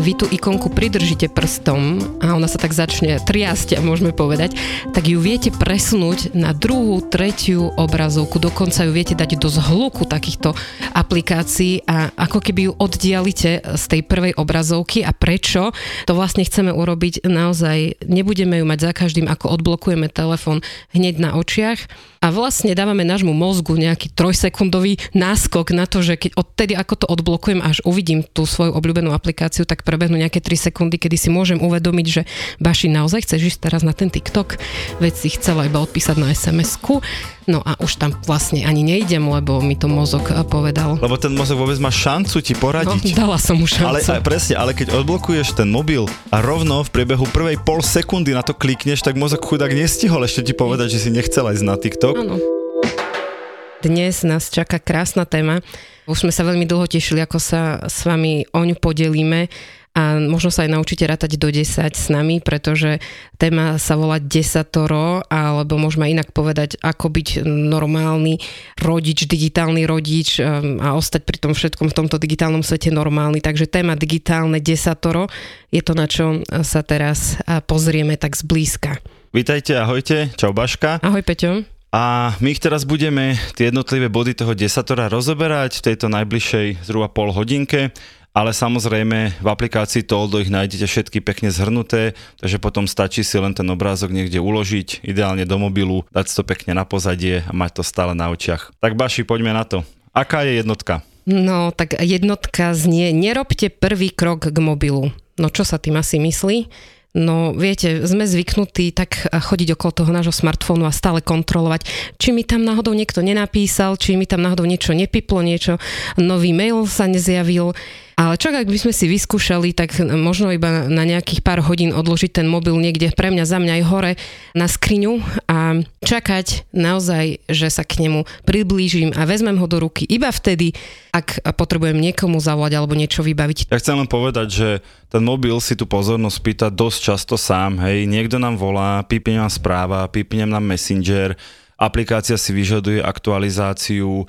vy tú ikonku pridržíte prstom a ona sa tak začne triasť, môžeme povedať, tak ju viete presunúť na druhú, tretiu obrazovku, dokonca ju viete dať do zhluku takýchto aplikácií a ako keby ju oddialite z tej prvej obrazovky. A prečo? To vlastne chceme urobiť naozaj, nebudeme ju mať za každým, ako odblokujeme telefón hneď na očiach a vlastne dávame nášmu mozgu nejaký trojsekundový náskok na to, že keď odtedy, ako to odblokujem, až uvidím tú svoju obľúbenú aplikáciu, tak prebehnú nejaké 3 sekundy, kedy si môžem uvedomiť, že Baši, naozaj chceš ísť teraz na ten TikTok? Veď si chcela iba odpísať na SMS-ku. No a už tam vlastne ani nejdem, lebo mi to mozog eh, povedal. Lebo ten mozog vôbec má šancu ti poradiť. No, dala som mu šancu. Ale aj presne, ale keď odblokuješ ten mobil a rovno v priebehu prvej pol sekundy na to klikneš, tak mozog chudák nestihol ešte ti povedať, že si nechcela ísť na TikTok. Áno. Dnes nás čaká krásna téma. Už sme sa veľmi dlho tešili, ako sa s vami o ňu podelíme a možno sa aj naučíte rátať do 10 s nami, pretože téma sa volá desatoro, alebo môžeme inak povedať, ako byť normálny rodič, digitálny rodič um, a ostať pri tom všetkom v tomto digitálnom svete normálny. Takže téma digitálne desatoro je to, na čo sa teraz pozrieme tak zblízka. Vítajte, ahojte, čau Baška. Ahoj Peťo. A my ich teraz budeme tie jednotlivé body toho desatora rozoberať v tejto najbližšej zhruba pol hodinke ale samozrejme v aplikácii Toldo ich nájdete všetky pekne zhrnuté, takže potom stačí si len ten obrázok niekde uložiť, ideálne do mobilu, dať to pekne na pozadie a mať to stále na očiach. Tak Baši, poďme na to. Aká je jednotka? No, tak jednotka znie, nerobte prvý krok k mobilu. No čo sa tým asi myslí? No viete, sme zvyknutí tak chodiť okolo toho nášho smartfónu a stále kontrolovať, či mi tam náhodou niekto nenapísal, či mi tam náhodou niečo nepiplo, niečo, nový mail sa nezjavil. Ale čo ak by sme si vyskúšali, tak možno iba na nejakých pár hodín odložiť ten mobil niekde pre mňa, za mňa aj hore na skriňu a čakať naozaj, že sa k nemu priblížim a vezmem ho do ruky iba vtedy, ak potrebujem niekomu zavolať alebo niečo vybaviť. Ja chcem len povedať, že ten mobil si tu pozornosť pýta dosť často sám, hej, niekto nám volá, pípne nám správa, pípne nám messenger, aplikácia si vyžaduje aktualizáciu, e,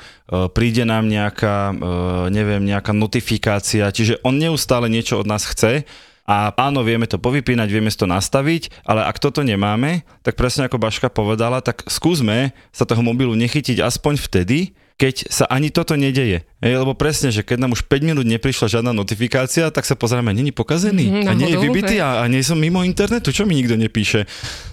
príde nám nejaká, e, neviem, nejaká notifikácia, čiže on neustále niečo od nás chce a áno, vieme to povypínať, vieme to nastaviť, ale ak toto nemáme, tak presne ako Baška povedala, tak skúsme sa toho mobilu nechytiť aspoň vtedy, keď sa ani toto nedeje. Ej, lebo presne, že keď nám už 5 minút neprišla žiadna notifikácia, tak sa pozrieme, není pokazený mm, a nie je vybitý a, a nie som mimo internetu, čo mi nikto nepíše.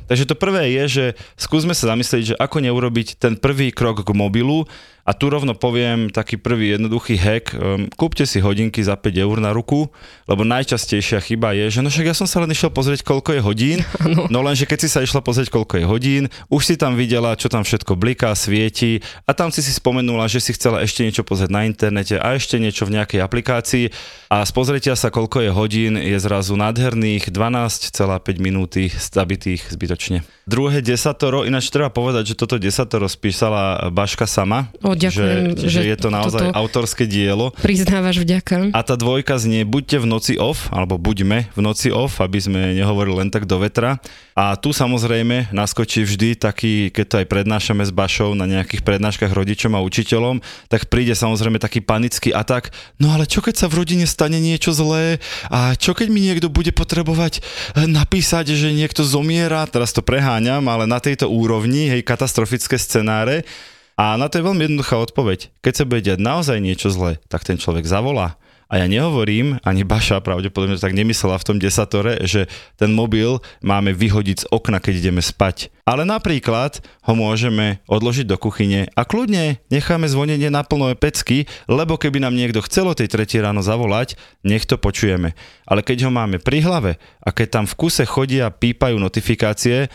Takže to prvé je, že skúsme sa zamyslieť, že ako neurobiť ten prvý krok k mobilu a tu rovno poviem taký prvý jednoduchý hack. Um, kúpte si hodinky za 5 eur na ruku, lebo najčastejšia chyba je, že no však ja som sa len išiel pozrieť, koľko je hodín, ano. no lenže keď si sa išla pozrieť, koľko je hodín, už si tam videla, čo tam všetko bliká, svieti a tam si si spomenula, že si chcela ešte niečo pozrieť na internete a ešte niečo v nejakej aplikácii a z pozretia sa, koľko je hodín, je zrazu nádherných 12,5 minúty zabitých zbytočne. Druhé desatoro, ináč treba povedať, že toto desatoro spísala Baška sama. O, ďakujem, že, že, že je to naozaj autorské dielo. Priznávaš vďaka. A tá dvojka znie, buďte v noci off, alebo buďme v noci off, aby sme nehovorili len tak do vetra. A tu samozrejme naskočí vždy taký, keď to aj prednášame s Bašou na nejakých prednáškach rodičom a učiteľom, tak príde samozrejme taký panický atak. No ale čo keď sa v rodine stane niečo zlé a čo keď mi niekto bude potrebovať eh, napísať, že niekto zomiera, teraz to preháňam preháňam, ale na tejto úrovni, hej, katastrofické scenáre. A na to je veľmi jednoduchá odpoveď. Keď sa bude diať naozaj niečo zlé, tak ten človek zavolá. A ja nehovorím, ani Baša pravdepodobne tak nemyslela v tom desatore, že ten mobil máme vyhodiť z okna, keď ideme spať. Ale napríklad ho môžeme odložiť do kuchyne a kľudne necháme zvonenie na plné pecky, lebo keby nám niekto chcelo tej tretí ráno zavolať, nech to počujeme. Ale keď ho máme pri hlave a keď tam v kuse chodia, pípajú notifikácie,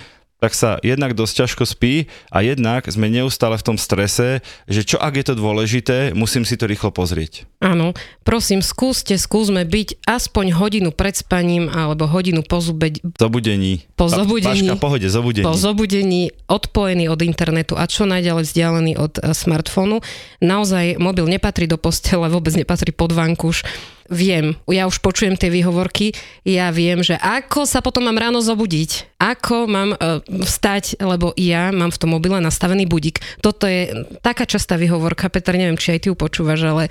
tak sa jednak dosť ťažko spí a jednak sme neustále v tom strese, že čo ak je to dôležité, musím si to rýchlo pozrieť. Áno, prosím, skúste, skúsme byť aspoň hodinu pred spaním alebo hodinu po zube... Zobudení. Po zobudení. Paška, pohode, zobudení. Po zobudení, odpojený od internetu a čo najďalej vzdialený od eh, smartfónu. Naozaj mobil nepatrí do postele, vôbec nepatrí pod vankuš viem, ja už počujem tie výhovorky, ja viem, že ako sa potom mám ráno zobudiť, ako mám uh, vstať, lebo ja mám v tom mobile nastavený budík. Toto je taká častá výhovorka, Peter, neviem, či aj ty ju počúvaš, ale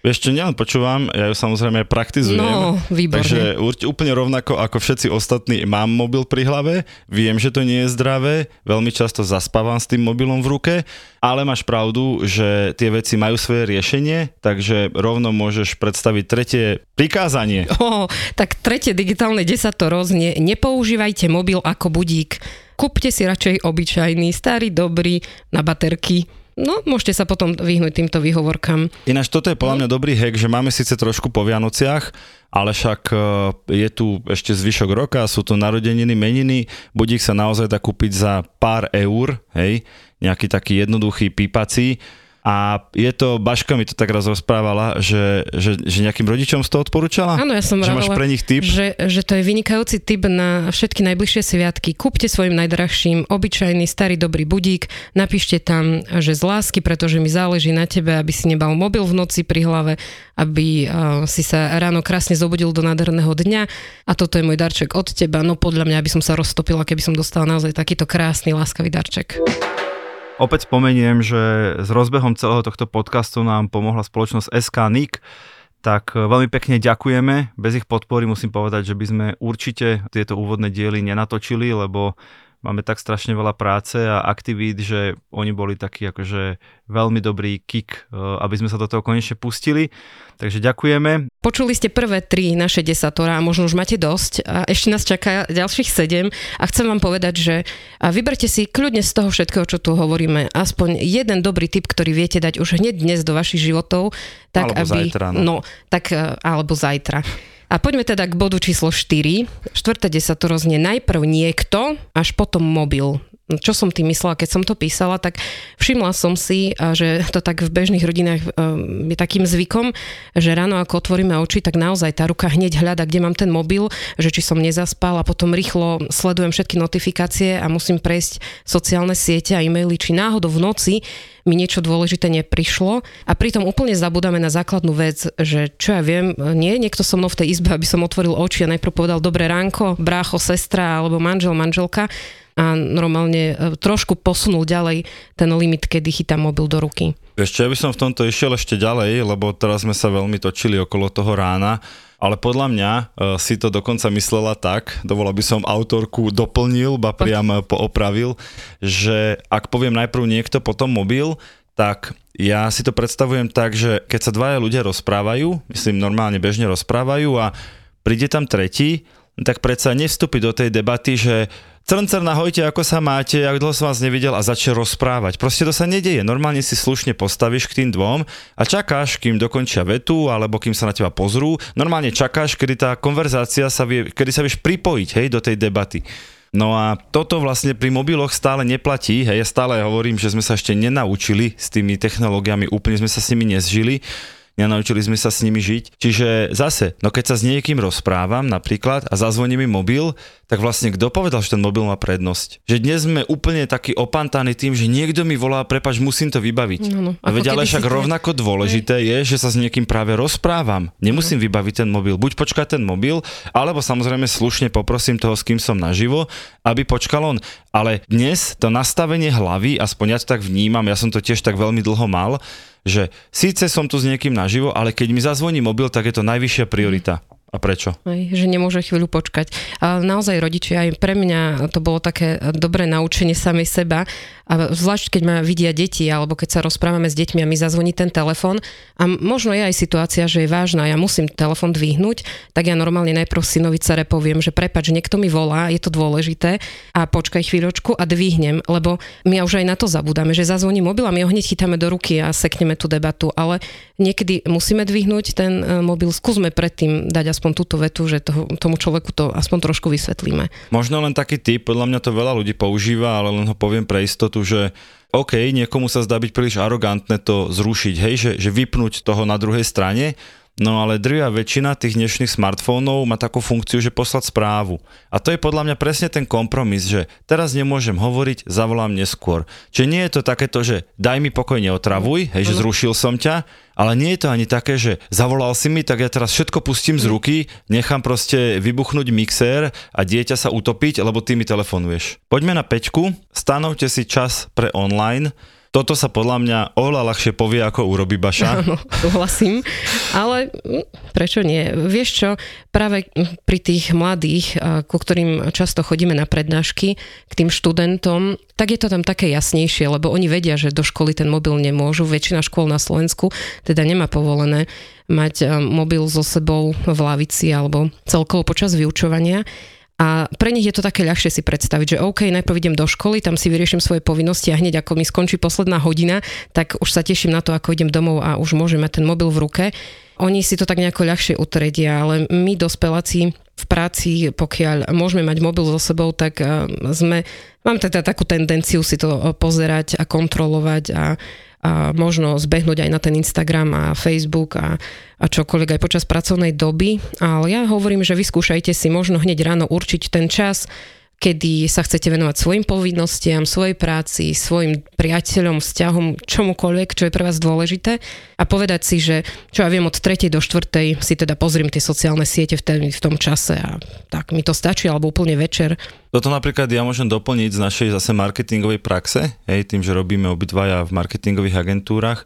Vieš čo, nielen počúvam, ja ju samozrejme praktizujem. No, výborne. Takže určite úplne rovnako ako všetci ostatní mám mobil pri hlave, viem, že to nie je zdravé, veľmi často zaspávam s tým mobilom v ruke, ale máš pravdu, že tie veci majú svoje riešenie, takže rovno môžeš predstaviť tretie prikázanie. Oh, tak tretie digitálne desatoro roznie, nepoužívajte mobil ako budík. Kúpte si radšej obyčajný, starý, dobrý, na baterky no môžete sa potom vyhnúť týmto výhovorkám. Ináč toto je podľa mňa dobrý hack, že máme síce trošku po Vianociach, ale však e, je tu ešte zvyšok roka, sú to narodeniny, meniny, budík sa naozaj dá kúpiť za pár eur, hej, nejaký taký jednoduchý pípací, a je to, Baška mi to tak raz rozprávala, že, že, že nejakým rodičom z toho odporúčala? Áno, ja som Že máš pre nich tip? Že, že to je vynikajúci tip na všetky najbližšie sviatky. Kúpte svojim najdrahším obyčajný starý dobrý budík, napíšte tam, že z lásky, pretože mi záleží na tebe, aby si nebal mobil v noci pri hlave, aby si sa ráno krásne zobudil do nádherného dňa a toto je môj darček od teba. No podľa mňa by som sa roztopila, keby som dostala naozaj takýto krásny, láskavý darček. Opäť spomeniem, že s rozbehom celého tohto podcastu nám pomohla spoločnosť SK NIC, tak e, veľmi pekne ďakujeme. Bez ich podpory musím povedať, že by sme určite tieto úvodné diely nenatočili, lebo máme tak strašne veľa práce a aktivít, že oni boli taký akože veľmi dobrý kick, e, aby sme sa do toho konečne pustili. Takže ďakujeme. Počuli ste prvé tri naše desatora a možno už máte dosť a ešte nás čaká ďalších sedem a chcem vám povedať, že vyberte si kľudne z toho všetkého, čo tu hovoríme, aspoň jeden dobrý tip, ktorý viete dať už hneď dnes do vašich životov, tak alebo aby... Zajtra, no. no, tak e, alebo zajtra. A poďme teda k bodu číslo 4. Štvrté desatoro znie najprv niekto, až potom mobil čo som tým myslela, keď som to písala, tak všimla som si, že to tak v bežných rodinách je takým zvykom, že ráno ako otvoríme oči, tak naozaj tá ruka hneď hľada, kde mám ten mobil, že či som nezaspal a potom rýchlo sledujem všetky notifikácie a musím prejsť sociálne siete a e-maily, či náhodou v noci mi niečo dôležité neprišlo. A pritom úplne zabudáme na základnú vec, že čo ja viem, nie je niekto so mnou v tej izbe, aby som otvoril oči a najprv povedal dobré ránko, brácho, sestra alebo manžel, manželka a normálne e, trošku posunul ďalej ten limit, kedy chytám mobil do ruky. Ešte ja by som v tomto išiel ešte ďalej, lebo teraz sme sa veľmi točili okolo toho rána, ale podľa mňa uh, si to dokonca myslela tak, dovolal by som autorku doplnil, ba priam poopravil, že ak poviem najprv niekto, potom mobil, tak ja si to predstavujem tak, že keď sa dvaja ľudia rozprávajú, myslím normálne bežne rozprávajú a príde tam tretí, tak predsa nevstúpi do tej debaty, že Crncer, hojte, ako sa máte, ak dlho som vás nevidel a začne rozprávať. Proste to sa nedeje. Normálne si slušne postavíš k tým dvom a čakáš, kým dokončia vetu, alebo kým sa na teba pozrú. Normálne čakáš, kedy tá konverzácia sa vie, kedy sa vieš pripojiť, hej, do tej debaty. No a toto vlastne pri mobiloch stále neplatí. Hej, ja stále hovorím, že sme sa ešte nenaučili s tými technológiami, úplne sme sa s nimi nezžili nenaučili sme sa s nimi žiť. Čiže zase, no keď sa s niekým rozprávam napríklad a zazvoní mi mobil, tak vlastne kto povedal, že ten mobil má prednosť? Že dnes sme úplne taký opantaní tým, že niekto mi volá, prepač, musím to vybaviť. No, no, Veď ale však rovnako dôležité je, že sa s niekým práve rozprávam. Nemusím no. vybaviť ten mobil. Buď počkať ten mobil, alebo samozrejme slušne poprosím toho, s kým som naživo, aby počkal on. Ale dnes to nastavenie hlavy, aspoň ja to tak vnímam, ja som to tiež tak veľmi dlho mal, že síce som tu s niekým naživo, ale keď mi zazvoní mobil, tak je to najvyššia priorita. A prečo? Aj, že nemôže chvíľu počkať. A naozaj rodičia, aj pre mňa to bolo také dobré naučenie samej seba. A zvlášť, keď ma vidia deti, alebo keď sa rozprávame s deťmi a mi zazvoní ten telefon. A možno je aj situácia, že je vážna, ja musím telefon dvihnúť, tak ja normálne najprv synovi cere poviem, že prepač, niekto mi volá, je to dôležité a počkaj chvíľočku a dvihnem, lebo my už aj na to zabudáme, že zazvoní mobil a my ho hneď chytáme do ruky a sekneme tú debatu, ale niekedy musíme dvihnúť ten e, mobil, skúsme predtým dať aspoň túto vetu, že toho, tomu človeku to aspoň trošku vysvetlíme. Možno len taký typ, podľa mňa to veľa ľudí používa, ale len ho poviem pre istotu, že OK, niekomu sa zdá byť príliš arogantné to zrušiť, hej, že, že vypnúť toho na druhej strane, No ale drvia väčšina tých dnešných smartfónov má takú funkciu, že poslať správu. A to je podľa mňa presne ten kompromis, že teraz nemôžem hovoriť, zavolám neskôr. Čiže nie je to takéto, že daj mi pokojne otravuj, hej, že zrušil som ťa, ale nie je to ani také, že zavolal si mi, tak ja teraz všetko pustím z ruky, nechám proste vybuchnúť mixér a dieťa sa utopiť, lebo ty mi telefonuješ. Poďme na peťku, stanovte si čas pre online, toto sa podľa mňa oveľa ľahšie povie, ako urobí Baša. Áno, súhlasím. Ale hm, prečo nie? Vieš čo, práve pri tých mladých, ku ktorým často chodíme na prednášky, k tým študentom, tak je to tam také jasnejšie, lebo oni vedia, že do školy ten mobil nemôžu. Väčšina škôl na Slovensku teda nemá povolené mať mobil so sebou v lavici alebo celkovo počas vyučovania. A pre nich je to také ľahšie si predstaviť, že OK, najprv idem do školy, tam si vyrieším svoje povinnosti a hneď ako mi skončí posledná hodina, tak už sa teším na to, ako idem domov a už môžem mať ten mobil v ruke. Oni si to tak nejako ľahšie utredia, ale my dospeláci v práci, pokiaľ môžeme mať mobil so sebou, tak eh, sme, mám teda takú tendenciu si to eh, pozerať a kontrolovať a a možno zbehnúť aj na ten Instagram a Facebook a, a čokoľvek aj počas pracovnej doby. Ale ja hovorím, že vyskúšajte si možno hneď ráno určiť ten čas, kedy sa chcete venovať svojim povinnostiam, svojej práci, svojim priateľom, vzťahom, čomukoľvek, čo je pre vás dôležité a povedať si, že čo ja viem, od 3. do 4. si teda pozriem tie sociálne siete v, ten, v tom čase a tak mi to stačí, alebo úplne večer. Toto napríklad ja môžem doplniť z našej zase marketingovej praxe, hej, tým, že robíme obidvaja v marketingových agentúrach,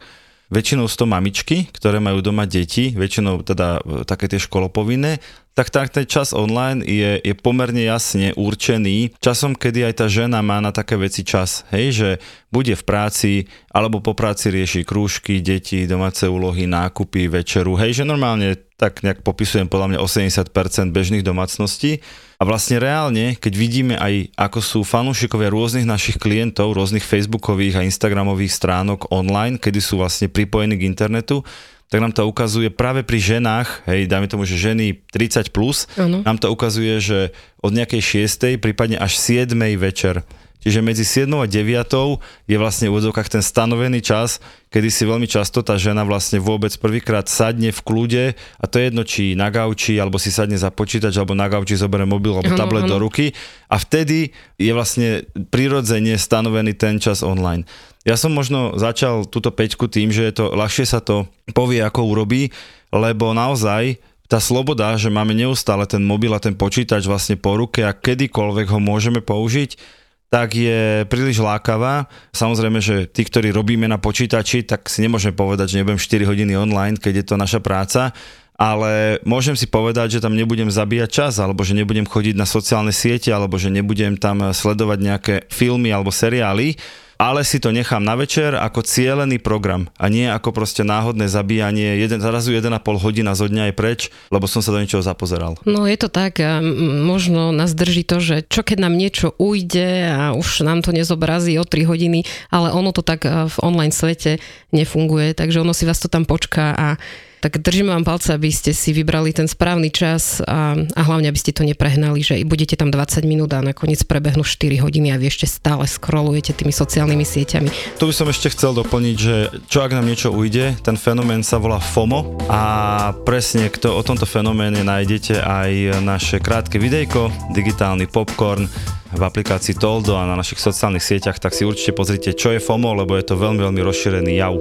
väčšinou sú to mamičky, ktoré majú doma deti, väčšinou teda e, také tie školopovinné tak, tak ten čas online je, je pomerne jasne určený časom, kedy aj tá žena má na také veci čas. Hej, že bude v práci, alebo po práci rieši krúžky, deti, domáce úlohy, nákupy, večeru. Hej, že normálne tak nejak popisujem podľa mňa 80% bežných domácností. Vlastne reálne, keď vidíme aj, ako sú fanúšikovia rôznych našich klientov, rôznych facebookových a instagramových stránok online, kedy sú vlastne pripojení k internetu, tak nám to ukazuje práve pri ženách, hej, dáme tomu, že ženy 30 plus, ano. nám to ukazuje, že od nejakej 6. prípadne až 7. večer. Čiže medzi 7 a 9 je vlastne v úvodzovkách ten stanovený čas, kedy si veľmi často tá žena vlastne vôbec prvýkrát sadne v kľude a to je jedno, či na gauči, alebo si sadne za počítač, alebo na gauči zoberie mobil alebo ano, tablet ano. do ruky a vtedy je vlastne prirodzene stanovený ten čas online. Ja som možno začal túto peťku tým, že je to, ľahšie sa to povie, ako urobí, lebo naozaj tá sloboda, že máme neustále ten mobil a ten počítač vlastne po ruke a kedykoľvek ho môžeme použiť, tak je príliš lákavá. Samozrejme, že tí, ktorí robíme na počítači, tak si nemôžeme povedať, že nebudem 4 hodiny online, keď je to naša práca, ale môžem si povedať, že tam nebudem zabíjať čas, alebo že nebudem chodiť na sociálne siete, alebo že nebudem tam sledovať nejaké filmy alebo seriály, ale si to nechám na večer ako cielený program a nie ako proste náhodné zabíjanie. Jeden, zrazu 1,5 hodina zo dňa je preč, lebo som sa do niečoho zapozeral. No je to tak, a možno nás drží to, že čo keď nám niečo ujde a už nám to nezobrazí o 3 hodiny, ale ono to tak v online svete nefunguje, takže ono si vás to tam počká a tak držím vám palce, aby ste si vybrali ten správny čas a, a hlavne, aby ste to neprehnali, že budete tam 20 minút a nakoniec prebehnú 4 hodiny a vy ešte stále scrollujete tými sociálnymi sieťami. Tu by som ešte chcel doplniť, že čo ak nám niečo ujde, ten fenomén sa volá FOMO a presne kto o tomto fenoméne nájdete aj naše krátke videjko, digitálny popcorn, v aplikácii Toldo a na našich sociálnych sieťach, tak si určite pozrite, čo je FOMO, lebo je to veľmi, veľmi rozšírený jav.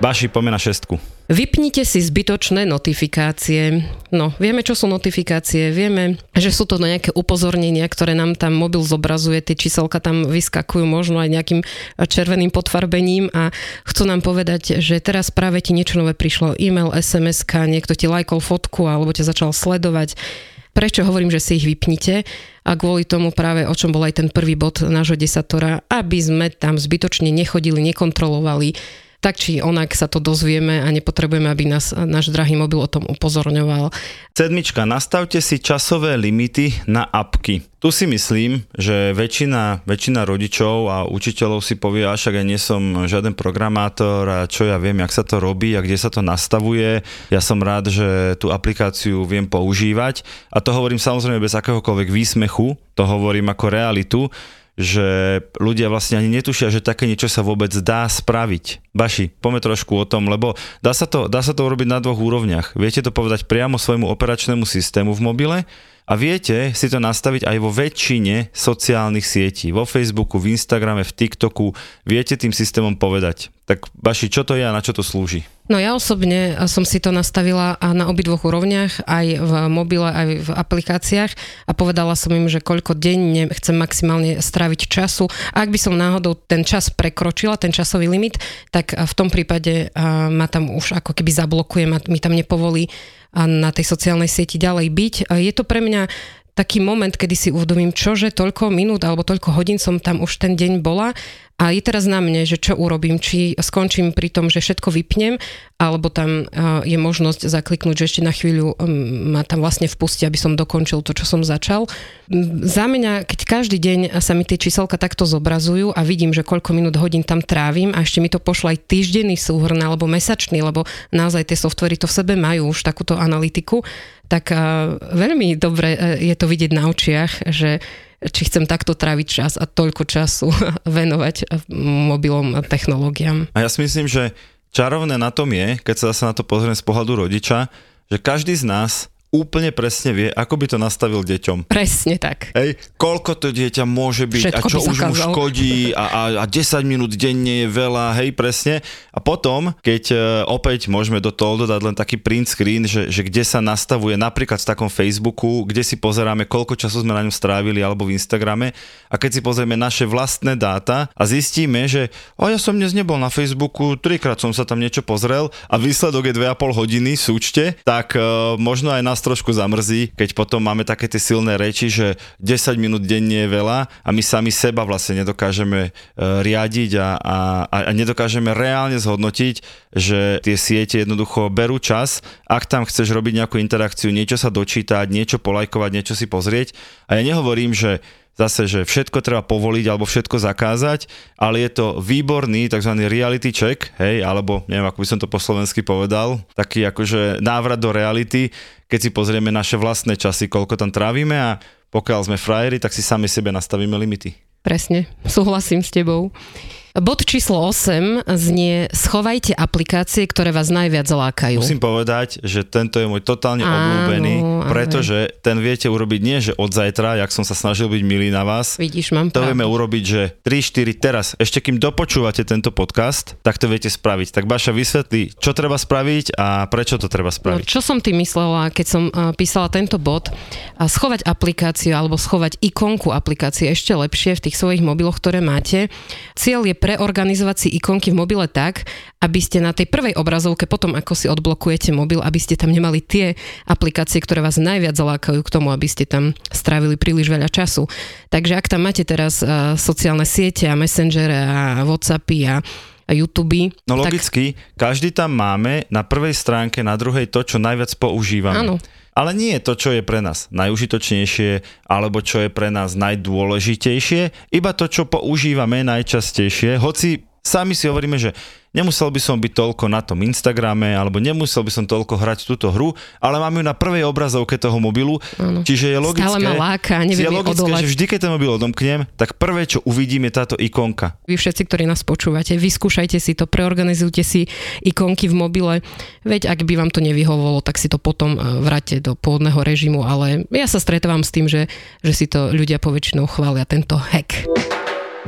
Baši, poďme na šestku. Vypnite si zbytočné notifikácie. No, vieme, čo sú notifikácie, vieme, že sú to nejaké upozornenia, ktoré nám tam mobil zobrazuje, tie číselka tam vyskakujú možno aj nejakým červeným potvarbením a chcú nám povedať, že teraz práve ti niečo nové prišlo, e-mail, sms niekto ti lajkol fotku alebo ťa začal sledovať. Prečo hovorím, že si ich vypnite? A kvôli tomu práve, o čom bol aj ten prvý bod nášho desatora, aby sme tam zbytočne nechodili, nekontrolovali tak či onak sa to dozvieme a nepotrebujeme, aby nás náš drahý mobil o tom upozorňoval. Sedmička, nastavte si časové limity na apky. Tu si myslím, že väčšina, väčšina rodičov a učiteľov si povie, až ak ja nie som žiaden programátor a čo ja viem, jak sa to robí a kde sa to nastavuje. Ja som rád, že tú aplikáciu viem používať a to hovorím samozrejme bez akéhokoľvek výsmechu, to hovorím ako realitu že ľudia vlastne ani netušia, že také niečo sa vôbec dá spraviť. Baši, poďme trošku o tom, lebo dá sa, to, dá sa to urobiť na dvoch úrovniach. Viete to povedať priamo svojmu operačnému systému v mobile a viete si to nastaviť aj vo väčšine sociálnych sietí. Vo Facebooku, v Instagrame, v TikToku. Viete tým systémom povedať. Tak Baši, čo to je a na čo to slúži? No ja osobne som si to nastavila na obidvoch úrovniach, aj v mobile, aj v aplikáciách a povedala som im, že koľko denne chcem maximálne stráviť času. Ak by som náhodou ten čas prekročila, ten časový limit, tak v tom prípade ma tam už ako keby zablokuje, mi tam nepovolí na tej sociálnej sieti ďalej byť. Je to pre mňa taký moment, kedy si uvedomím, čože toľko minút alebo toľko hodín som tam už ten deň bola a je teraz na mne, že čo urobím, či skončím pri tom, že všetko vypnem, alebo tam je možnosť zakliknúť, že ešte na chvíľu ma tam vlastne vpustí, aby som dokončil to, čo som začal. Za mňa, keď každý deň sa mi tie číselka takto zobrazujú a vidím, že koľko minút hodín tam trávim a ešte mi to pošla aj týždenný súhrn alebo mesačný, lebo naozaj tie softvery to v sebe majú už takúto analytiku, tak veľmi dobre e, je to vidieť na očiach, že či chcem takto tráviť čas a toľko času venovať mobilom a technológiám. A ja si myslím, že čarovné na tom je, keď sa zase na to pozriem z pohľadu rodiča, že každý z nás úplne presne vie, ako by to nastavil deťom. Presne tak. Hej, koľko to dieťa môže byť Všetko a čo už mu škodí a, a, a 10 minút denne je veľa, hej, presne. A potom, keď uh, opäť môžeme do toho dodať len taký print screen, že, že kde sa nastavuje napríklad v takom Facebooku, kde si pozeráme, koľko času sme na ňom strávili alebo v Instagrame a keď si pozrieme naše vlastné dáta a zistíme, že o, ja som dnes nebol na Facebooku, trikrát som sa tam niečo pozrel a výsledok je 2,5 hodiny súčte, tak uh, možno aj nás nás trošku zamrzí, keď potom máme také tie silné reči, že 10 minút denne je veľa a my sami seba vlastne nedokážeme e, riadiť a, a, a nedokážeme reálne zhodnotiť, že tie siete jednoducho berú čas, ak tam chceš robiť nejakú interakciu, niečo sa dočítať, niečo polajkovať, niečo si pozrieť. A ja nehovorím, že zase, že všetko treba povoliť alebo všetko zakázať, ale je to výborný tzv. reality check, hej, alebo neviem, ako by som to po slovensky povedal, taký akože návrat do reality, keď si pozrieme naše vlastné časy, koľko tam trávime a pokiaľ sme frajeri, tak si sami sebe nastavíme limity. Presne, súhlasím s tebou. Bod číslo 8 znie schovajte aplikácie, ktoré vás najviac lákajú. Musím povedať, že tento je môj totálne áno, obľúbený, pretože ten viete urobiť nie, že od zajtra, jak som sa snažil byť milý na vás. Vidíš, mám To pravdu. vieme urobiť, že 3-4 teraz, ešte kým dopočúvate tento podcast, tak to viete spraviť. Tak Baša vysvetlí, čo treba spraviť a prečo to treba spraviť. No, čo som ty myslela, keď som uh, písala tento bod? A schovať aplikáciu alebo schovať ikonku aplikácie ešte lepšie v tých svojich mobiloch, ktoré máte. Cieľ je preorganizovať si ikonky v mobile tak, aby ste na tej prvej obrazovke, potom ako si odblokujete mobil, aby ste tam nemali tie aplikácie, ktoré vás najviac zalákajú k tomu, aby ste tam strávili príliš veľa času. Takže ak tam máte teraz uh, sociálne siete a messengere a Whatsappy a YouTube. No logicky, tak... každý tam máme na prvej stránke, na druhej to, čo najviac používame. Áno. Ale nie je to, čo je pre nás najužitočnejšie, alebo čo je pre nás najdôležitejšie, iba to, čo používame najčastejšie, hoci sami si hovoríme, že nemusel by som byť toľko na tom Instagrame, alebo nemusel by som toľko hrať túto hru, ale mám ju na prvej obrazovke toho mobilu, ano. čiže je logické, Stále ma láka, neviem je logické odolať. že vždy, keď ten mobil odomknem, tak prvé, čo uvidím, je táto ikonka. Vy všetci, ktorí nás počúvate, vyskúšajte si to, preorganizujte si ikonky v mobile, veď ak by vám to nevyhovovalo, tak si to potom e, vráte do pôvodného režimu, ale ja sa stretávam s tým, že, že si to ľudia poväčšinou chvália, tento hack.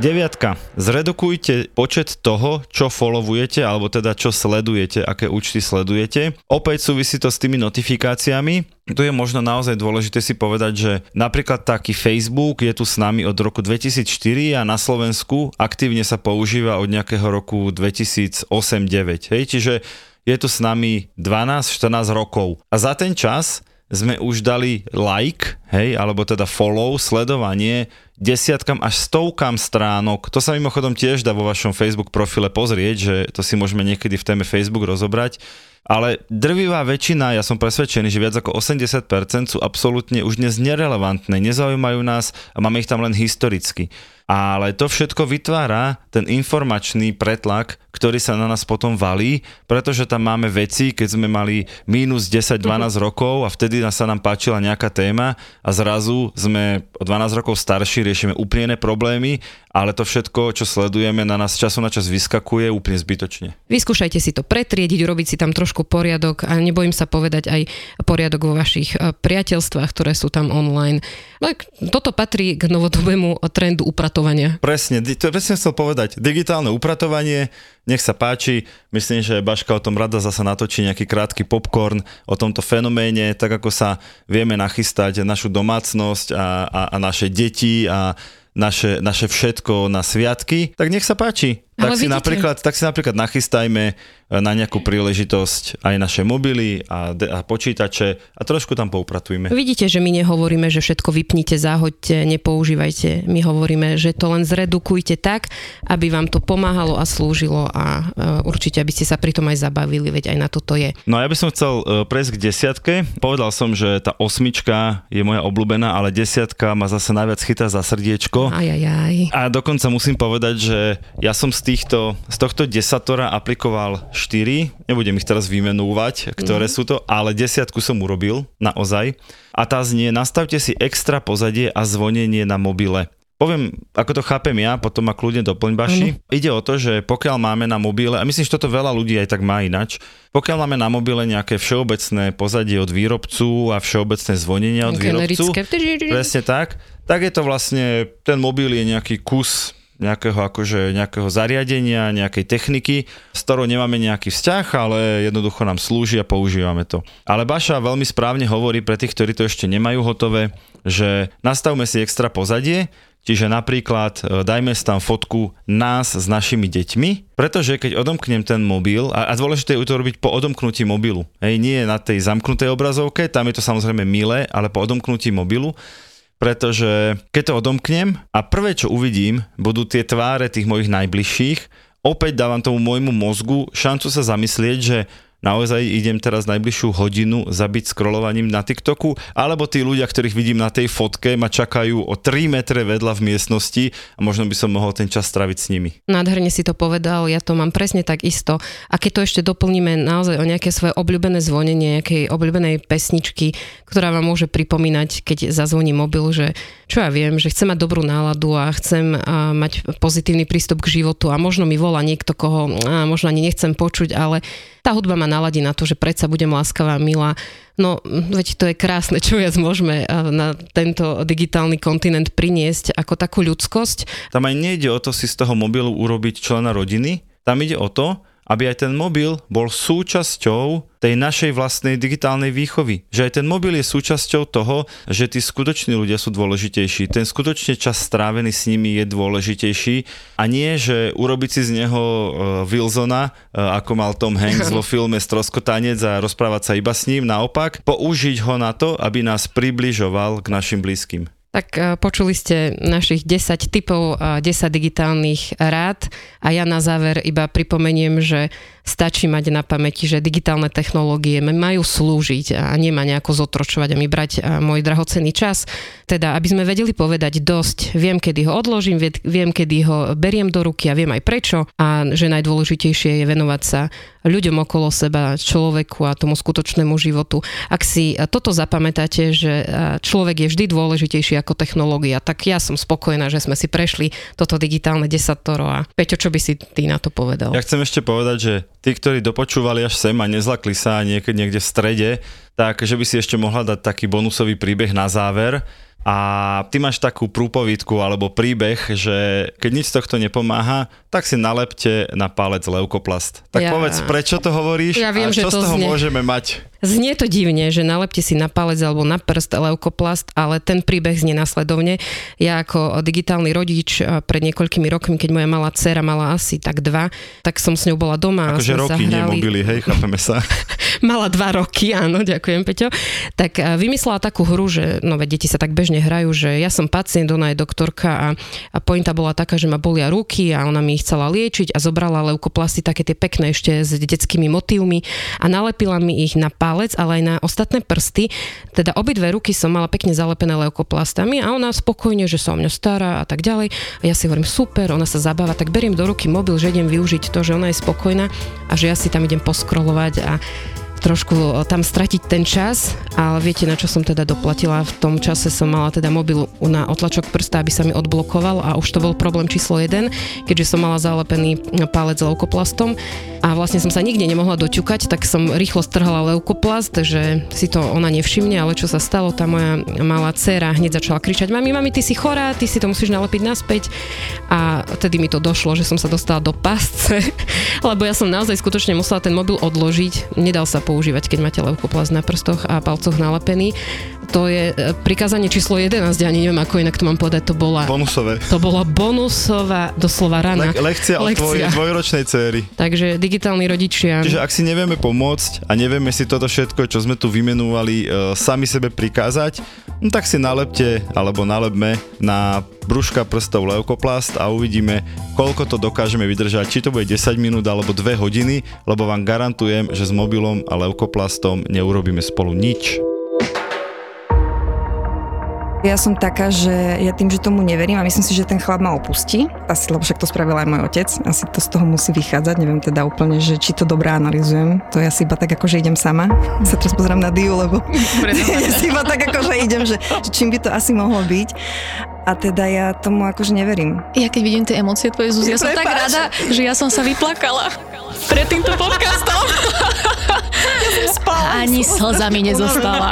Deviatka. Zredukujte počet toho, čo followujete, alebo teda čo sledujete, aké účty sledujete. Opäť súvisí to s tými notifikáciami. Tu je možno naozaj dôležité si povedať, že napríklad taký Facebook je tu s nami od roku 2004 a na Slovensku aktívne sa používa od nejakého roku 2008-2009. Hej, čiže je tu s nami 12-14 rokov. A za ten čas sme už dali like, hej, alebo teda follow, sledovanie desiatkam až stovkám stránok. To sa mimochodom tiež dá vo vašom Facebook profile pozrieť, že to si môžeme niekedy v téme Facebook rozobrať. Ale drvivá väčšina, ja som presvedčený, že viac ako 80% sú absolútne už dnes nerelevantné, nezaujímajú nás a máme ich tam len historicky. Ale to všetko vytvára ten informačný pretlak, ktorý sa na nás potom valí, pretože tam máme veci, keď sme mali mínus 10-12 uh-huh. rokov a vtedy sa nám páčila nejaká téma a zrazu sme o 12 rokov starší, riešime úplne iné problémy, ale to všetko, čo sledujeme, na nás času na čas vyskakuje úplne zbytočne. Vyskúšajte si to pretriediť, urobiť si tam trošku poriadok a nebojím sa povedať aj poriadok vo vašich eh, priateľstvách, ktoré sú tam online. Tak toto patrí k novodobému trendu upratovania. Presne, to presne chcel povedať. Digitálne upratovanie, nech sa páči. Myslím, že Baška o tom rada zasa natočí nejaký krátky popcorn o tomto fenoméne, tak ako sa vieme nachystať našu domácnosť a, a, a naše deti a naše, naše všetko na sviatky, tak nech sa páči. Tak si, napríklad, tak si napríklad nachystajme na nejakú príležitosť aj naše mobily a, a počítače a trošku tam poupratujme. Vidíte, že my nehovoríme, že všetko vypnite, zahoďte, nepoužívajte. My hovoríme, že to len zredukujte tak, aby vám to pomáhalo a slúžilo a uh, určite, aby ste sa pri tom aj zabavili, veď aj na toto je. No ja by som chcel uh, prejsť k desiatke. Povedal som, že tá osmička je moja obľúbená, ale desiatka ma zase najviac chytá za srdiečko. Aj, aj, aj. A dokonca musím povedať, že ja som z, týchto, z tohto desatora aplikoval 4, nebudem ich teraz vymenúvať, ktoré mm. sú to, ale desiatku som urobil, naozaj. A tá znie, nastavte si extra pozadie a zvonenie na mobile. Poviem, ako to chápem ja, potom ma kľudne doplň Baši. Mm. Ide o to, že pokiaľ máme na mobile, a myslím, že toto veľa ľudí aj tak má inač, pokiaľ máme na mobile nejaké všeobecné pozadie od výrobcu a všeobecné zvonenia od výrobcu, presne tak, tak je to vlastne, ten mobil je nejaký kus nejakého, akože, nejakého zariadenia, nejakej techniky, s ktorou nemáme nejaký vzťah, ale jednoducho nám slúži a používame to. Ale Baša veľmi správne hovorí pre tých, ktorí to ešte nemajú hotové, že nastavme si extra pozadie, Čiže napríklad e, dajme si tam fotku nás s našimi deťmi, pretože keď odomknem ten mobil, a, a dôležité je to robiť po odomknutí mobilu, hej, nie na tej zamknutej obrazovke, tam je to samozrejme milé, ale po odomknutí mobilu, pretože keď to odomknem a prvé, čo uvidím, budú tie tváre tých mojich najbližších, opäť dávam tomu môjmu mozgu šancu sa zamyslieť, že naozaj idem teraz najbližšiu hodinu zabiť scrollovaním na TikToku, alebo tí ľudia, ktorých vidím na tej fotke, ma čakajú o 3 metre vedľa v miestnosti a možno by som mohol ten čas straviť s nimi. Nádherne si to povedal, ja to mám presne tak isto. A keď to ešte doplníme naozaj o nejaké svoje obľúbené zvonenie, nejakej obľúbenej pesničky, ktorá vám môže pripomínať, keď zazvoní mobil, že čo ja viem, že chcem mať dobrú náladu a chcem a, mať pozitívny prístup k životu a možno mi volá niekto, koho a, možno ani nechcem počuť, ale tá hudba ma naladí na to, že predsa budem láskavá, milá. No, veď to je krásne, čo viac môžeme eh, na tento digitálny kontinent priniesť ako takú ľudskosť. Tam aj nejde o to si z toho mobilu urobiť člena rodiny, tam ide o to, aby aj ten mobil bol súčasťou tej našej vlastnej digitálnej výchovy. Že aj ten mobil je súčasťou toho, že tí skutoční ľudia sú dôležitejší. Ten skutočne čas strávený s nimi je dôležitejší a nie, že urobiť si z neho uh, Wilsona, uh, ako mal Tom Hanks vo filme Stroskotanec a rozprávať sa iba s ním. Naopak, použiť ho na to, aby nás približoval k našim blízkym. Tak e, počuli ste našich 10 typov, 10 digitálnych rád. A ja na záver iba pripomeniem, že stačí mať na pamäti, že digitálne technológie majú slúžiť a nemá nejako zotročovať a mi brať môj drahocený čas. Teda, aby sme vedeli povedať dosť, viem, kedy ho odložím, viem, kedy ho beriem do ruky a viem aj prečo a že najdôležitejšie je venovať sa ľuďom okolo seba, človeku a tomu skutočnému životu. Ak si toto zapamätáte, že človek je vždy dôležitejší ako technológia, tak ja som spokojná, že sme si prešli toto digitálne desatoro a Peťo, čo by si ty na to povedal? Ja chcem ešte povedať, že tí, ktorí dopočúvali až sem a nezlakli sa niekde, niekde v strede, tak že by si ešte mohla dať taký bonusový príbeh na záver. A ty máš takú prúpovidku alebo príbeh, že keď nič z tohto nepomáha, tak si nalepte na palec leukoplast. Tak ja. povedz, prečo to hovoríš ja viem, a čo že to z toho znie. môžeme mať? Znie to divne, že nalepte si na palec alebo na prst leukoplast, ale ten príbeh znie nasledovne. Ja ako digitálny rodič pred niekoľkými rokmi, keď moja malá dcera mala asi tak dva, tak som s ňou bola doma. Akože roky, nie mobily, hej, chápeme sa. mala dva roky, áno, ďakujem Peťo. Tak vymyslela takú hru, že no veď deti sa tak bežne hrajú, že ja som pacient, ona je doktorka a, a pointa bola taká, že ma bolia ruky a ona mi ich chcela liečiť a zobrala leukoplasty také tie pekné ešte s detskými motívmi a nalepila mi ich na palec palec, ale aj na ostatné prsty. Teda obidve ruky som mala pekne zalepené leukoplastami a ona spokojne, že sa o mňa stará a tak ďalej. A ja si hovorím, super, ona sa zabáva, tak beriem do ruky mobil, že idem využiť to, že ona je spokojná a že ja si tam idem poskrolovať a trošku tam stratiť ten čas, ale viete, na čo som teda doplatila? V tom čase som mala teda mobil na otlačok prsta, aby sa mi odblokoval a už to bol problém číslo 1, keďže som mala zalepený palec leukoplastom a vlastne som sa nikde nemohla doťukať, tak som rýchlo strhala leukoplast, že si to ona nevšimne, ale čo sa stalo, tá moja malá dcéra hneď začala kričať, mami, mami, ty si chorá, ty si to musíš nalepiť naspäť a vtedy mi to došlo, že som sa dostala do pasce, lebo ja som naozaj skutočne musela ten mobil odložiť, nedal sa používať, keď máte leukoplast na prstoch a palcoch nalepený. To je e, prikázanie číslo 11, ja ani neviem, ako inak to mám povedať, to bola... Bonusové. To bola bonusová, doslova rana. Le- lekcia, lekcia. od tvojej dvojročnej céry. Takže digitálni rodičia. Čiže ak si nevieme pomôcť a nevieme si toto všetko, čo sme tu vymenúvali, e, sami sebe prikázať, no tak si nalepte alebo nalepme na brúška prstov leukoplast a uvidíme, koľko to dokážeme vydržať, či to bude 10 minút alebo 2 hodiny, lebo vám garantujem, že s mobilom a leukoplastom neurobíme spolu nič. Ja som taká, že ja tým, že tomu neverím a myslím si, že ten chlap ma opustí, asi, lebo však to spravil aj môj otec, asi to z toho musí vychádzať, neviem teda úplne, že či to dobre analizujem, to ja si iba tak ako, že idem sama, sa teraz pozerám na Diu, lebo ja si iba tak ako, že idem, že, že čím by to asi mohlo byť. A teda ja tomu akože neverím. Ja keď vidím tie emócie tvoje, Zuzi, ja som tak rada, že ja som sa vyplakala pred týmto podcastom. Ja som spala. Ani slzami nezostala.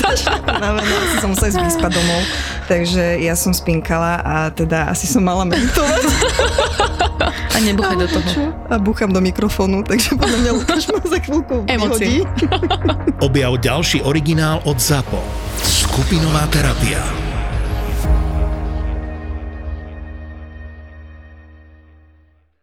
Asi som musela ísť vyspať domov, takže ja som spinkala a teda asi som mala meditovať. A nebuchaj do toho. A búcham do mikrofónu, takže podľa mňa Lukáš ma za chvíľku Emócie. Objav ďalší originál od ZAPO. Skupinová terapia.